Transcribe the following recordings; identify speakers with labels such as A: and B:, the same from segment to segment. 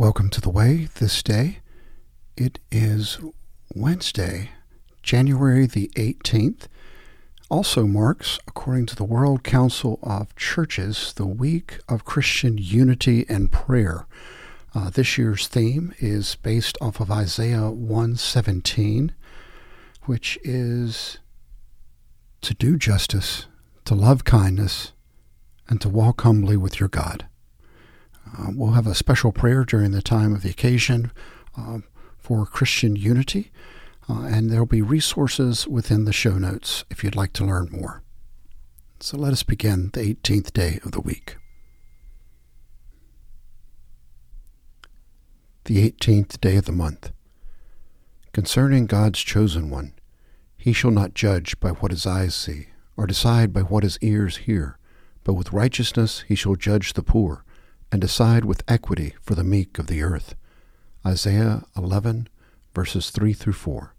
A: Welcome to the Way this day. It is Wednesday, January the 18th. Also marks, according to the World Council of Churches, the week of Christian unity and prayer. Uh, this year's theme is based off of Isaiah 117, which is to do justice, to love kindness, and to walk humbly with your God. Uh, we'll have a special prayer during the time of the occasion uh, for Christian unity, uh, and there'll be resources within the show notes if you'd like to learn more. So let us begin the 18th day of the week. The 18th day of the month. Concerning God's chosen one, he shall not judge by what his eyes see, or decide by what his ears hear, but with righteousness he shall judge the poor and decide with equity for the meek of the earth. Isaiah 11, verses 3 through 4.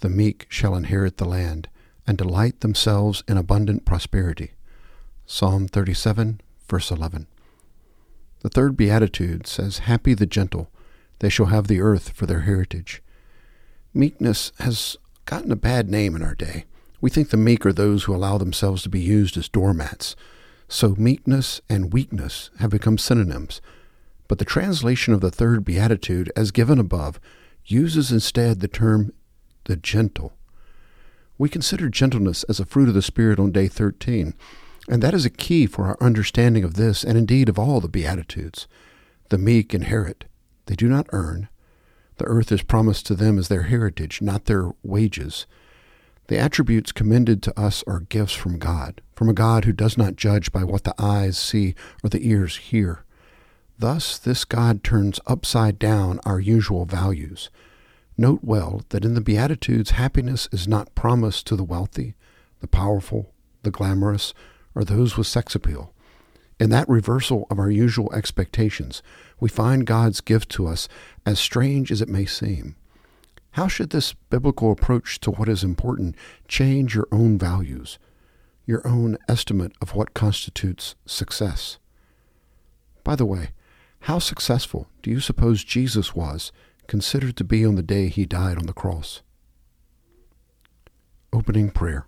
A: The meek shall inherit the land and delight themselves in abundant prosperity. Psalm 37, verse 11. The third beatitude says, Happy the gentle, they shall have the earth for their heritage. Meekness has gotten a bad name in our day. We think the meek are those who allow themselves to be used as doormats so meekness and weakness have become synonyms. But the translation of the third beatitude, as given above, uses instead the term the gentle. We consider gentleness as a fruit of the Spirit on day 13, and that is a key for our understanding of this and indeed of all the Beatitudes. The meek inherit, they do not earn. The earth is promised to them as their heritage, not their wages. The attributes commended to us are gifts from God, from a God who does not judge by what the eyes see or the ears hear. Thus, this God turns upside down our usual values. Note well that in the Beatitudes, happiness is not promised to the wealthy, the powerful, the glamorous, or those with sex appeal. In that reversal of our usual expectations, we find God's gift to us, as strange as it may seem. How should this biblical approach to what is important change your own values, your own estimate of what constitutes success? By the way, how successful do you suppose Jesus was considered to be on the day he died on the cross? Opening prayer.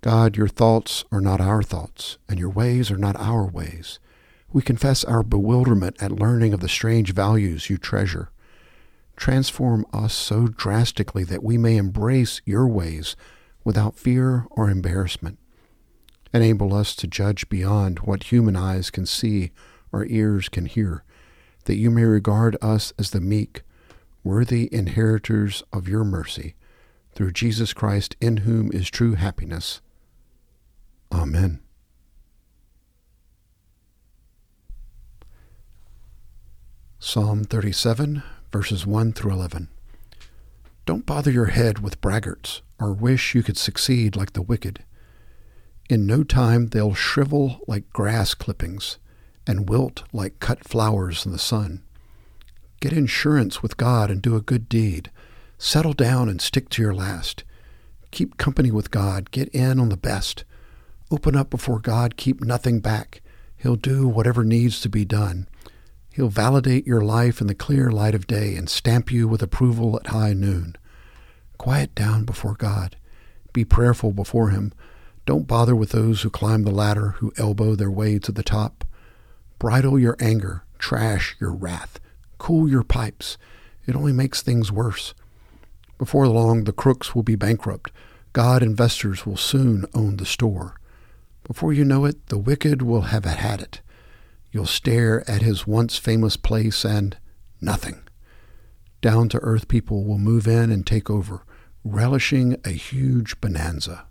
A: God, your thoughts are not our thoughts, and your ways are not our ways. We confess our bewilderment at learning of the strange values you treasure transform us so drastically that we may embrace your ways without fear or embarrassment. Enable us to judge beyond what human eyes can see or ears can hear, that you may regard us as the meek, worthy inheritors of your mercy, through Jesus Christ, in whom is true happiness. Amen. Psalm 37, verses 1 through 11. Don't bother your head with braggarts or wish you could succeed like the wicked. In no time they'll shrivel like grass clippings and wilt like cut flowers in the sun. Get insurance with God and do a good deed. Settle down and stick to your last. Keep company with God. Get in on the best. Open up before God. Keep nothing back. He'll do whatever needs to be done. He'll validate your life in the clear light of day and stamp you with approval at high noon. Quiet down before God. Be prayerful before Him. Don't bother with those who climb the ladder, who elbow their way to the top. Bridle your anger, trash your wrath, cool your pipes. It only makes things worse. Before long, the crooks will be bankrupt. God investors will soon own the store. Before you know it, the wicked will have had it. You'll stare at his once famous place and nothing. Down to earth people will move in and take over, relishing a huge bonanza.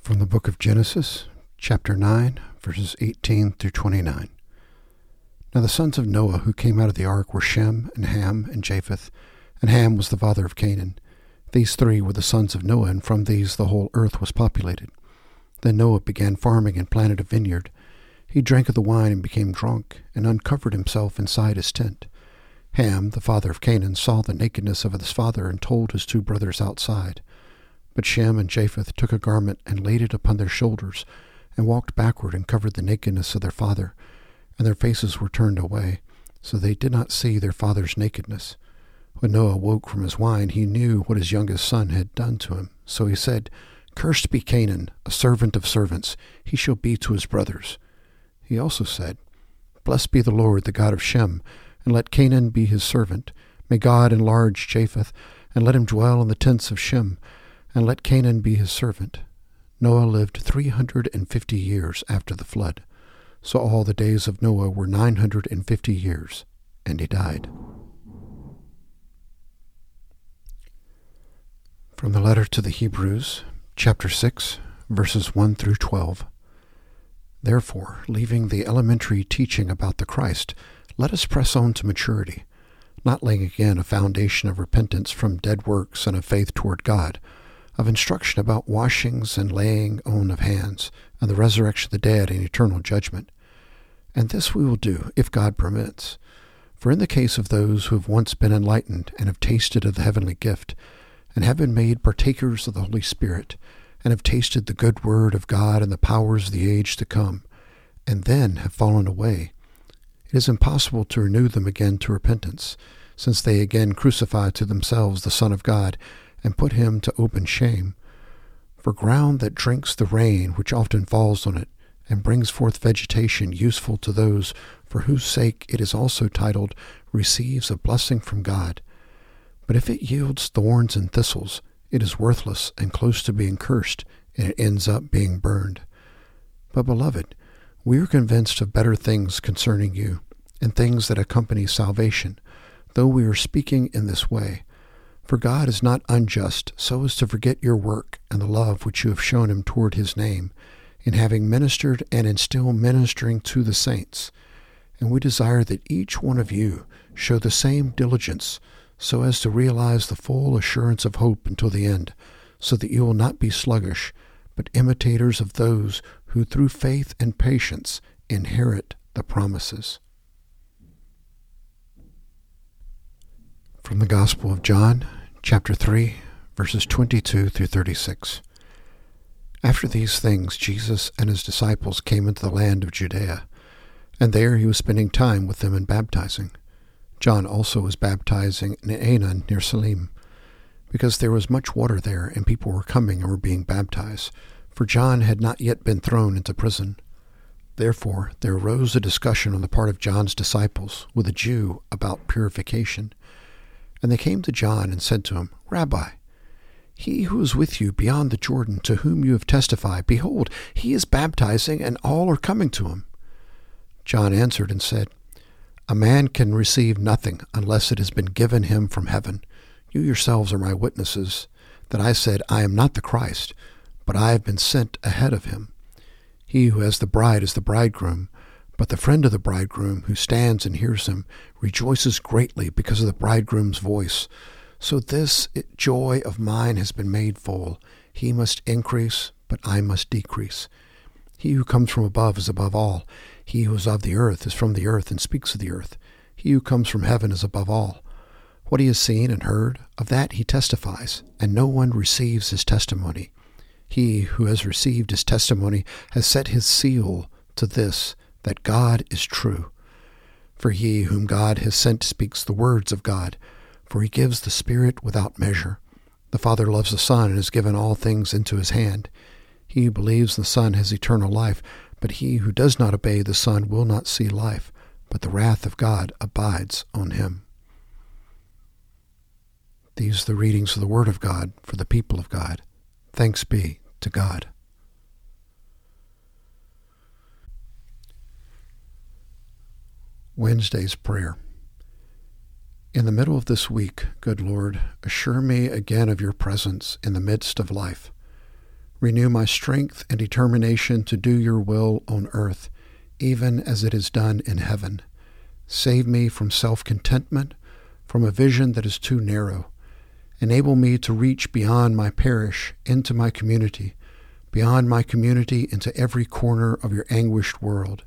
A: From the book of Genesis, chapter 9, verses 18 through 29. Now the sons of Noah who came out of the ark were Shem and Ham and Japheth, and Ham was the father of Canaan. These three were the sons of Noah, and from these the whole earth was populated. Then Noah began farming and planted a vineyard. He drank of the wine and became drunk, and uncovered himself inside his tent. Ham, the father of Canaan, saw the nakedness of his father and told his two brothers outside. But Shem and Japheth took a garment and laid it upon their shoulders, and walked backward and covered the nakedness of their father, and their faces were turned away, so they did not see their father's nakedness. When Noah woke from his wine, he knew what his youngest son had done to him. So he said, Cursed be Canaan, a servant of servants. He shall be to his brothers. He also said, Blessed be the Lord, the God of Shem, and let Canaan be his servant. May God enlarge Japheth, and let him dwell in the tents of Shem, and let Canaan be his servant. Noah lived three hundred and fifty years after the flood. So all the days of Noah were nine hundred and fifty years, and he died. From the letter to the Hebrews, chapter 6, verses 1 through 12. Therefore, leaving the elementary teaching about the Christ, let us press on to maturity, not laying again a foundation of repentance from dead works and of faith toward God, of instruction about washings and laying on of hands, and the resurrection of the dead and eternal judgment. And this we will do, if God permits. For in the case of those who have once been enlightened and have tasted of the heavenly gift, and have been made partakers of the Holy Spirit, and have tasted the good word of God and the powers of the age to come, and then have fallen away, it is impossible to renew them again to repentance, since they again crucify to themselves the Son of God, and put him to open shame. For ground that drinks the rain which often falls on it, and brings forth vegetation useful to those for whose sake it is also titled, receives a blessing from God. But if it yields thorns and thistles, it is worthless and close to being cursed, and it ends up being burned. But, beloved, we are convinced of better things concerning you, and things that accompany salvation, though we are speaking in this way. For God is not unjust so as to forget your work and the love which you have shown him toward his name, in having ministered and in still ministering to the saints. And we desire that each one of you show the same diligence so as to realize the full assurance of hope until the end, so that you will not be sluggish, but imitators of those who through faith and patience inherit the promises. From the Gospel of John, chapter 3, verses 22 through 36. After these things, Jesus and his disciples came into the land of Judea, and there he was spending time with them and baptizing. John also was baptizing in Aenon near Salim, because there was much water there, and people were coming and were being baptized, for John had not yet been thrown into prison. Therefore there arose a discussion on the part of John's disciples with a Jew about purification. And they came to John and said to him, Rabbi, he who is with you beyond the Jordan, to whom you have testified, behold, he is baptizing, and all are coming to him. John answered and said, a man can receive nothing unless it has been given him from heaven. You yourselves are my witnesses that I said, I am not the Christ, but I have been sent ahead of him. He who has the bride is the bridegroom, but the friend of the bridegroom who stands and hears him rejoices greatly because of the bridegroom's voice. So this joy of mine has been made full. He must increase, but I must decrease. He who comes from above is above all. He who is of the earth is from the earth and speaks of the earth. He who comes from heaven is above all. What he has seen and heard, of that he testifies, and no one receives his testimony. He who has received his testimony has set his seal to this, that God is true. For he whom God has sent speaks the words of God, for he gives the Spirit without measure. The Father loves the Son and has given all things into his hand. He who believes the Son has eternal life, but he who does not obey the Son will not see life, but the wrath of God abides on him. These are the readings of the Word of God for the people of God. Thanks be to God. Wednesday's Prayer. In the middle of this week, good Lord, assure me again of your presence in the midst of life. Renew my strength and determination to do your will on earth, even as it is done in heaven. Save me from self contentment, from a vision that is too narrow. Enable me to reach beyond my parish into my community, beyond my community into every corner of your anguished world.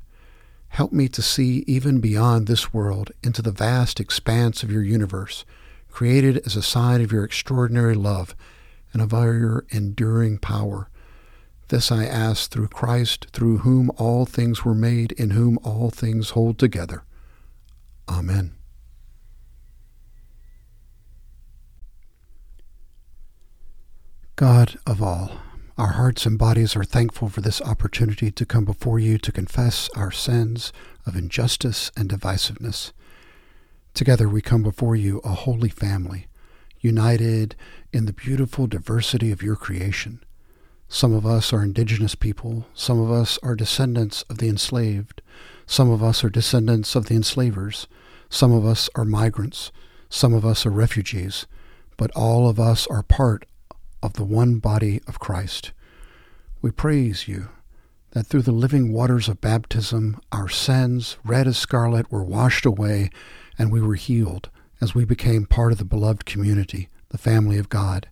A: Help me to see even beyond this world into the vast expanse of your universe, created as a sign of your extraordinary love and of your enduring power. This I ask through Christ, through whom all things were made, in whom all things hold together. Amen. God of all, our hearts and bodies are thankful for this opportunity to come before you to confess our sins of injustice and divisiveness. Together we come before you a holy family, united in the beautiful diversity of your creation. Some of us are indigenous people, some of us are descendants of the enslaved, some of us are descendants of the enslavers, some of us are migrants, some of us are refugees, but all of us are part of the one body of Christ. We praise you that through the living waters of baptism, our sins, red as scarlet, were washed away and we were healed as we became part of the beloved community, the family of God.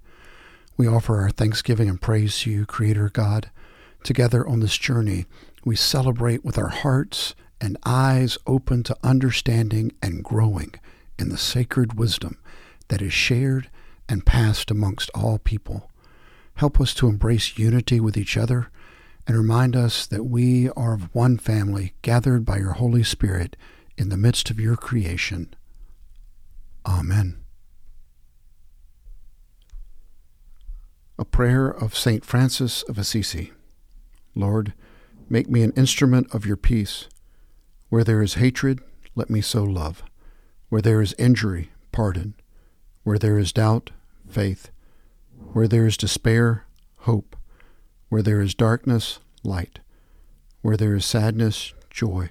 A: We offer our thanksgiving and praise to you, Creator God. Together on this journey, we celebrate with our hearts and eyes open to understanding and growing in the sacred wisdom that is shared and passed amongst all people. Help us to embrace unity with each other and remind us that we are of one family gathered by your Holy Spirit in the midst of your creation. Amen. A prayer of St. Francis of Assisi. Lord, make me an instrument of your peace. Where there is hatred, let me sow love. Where there is injury, pardon. Where there is doubt, faith. Where there is despair, hope. Where there is darkness, light. Where there is sadness, joy.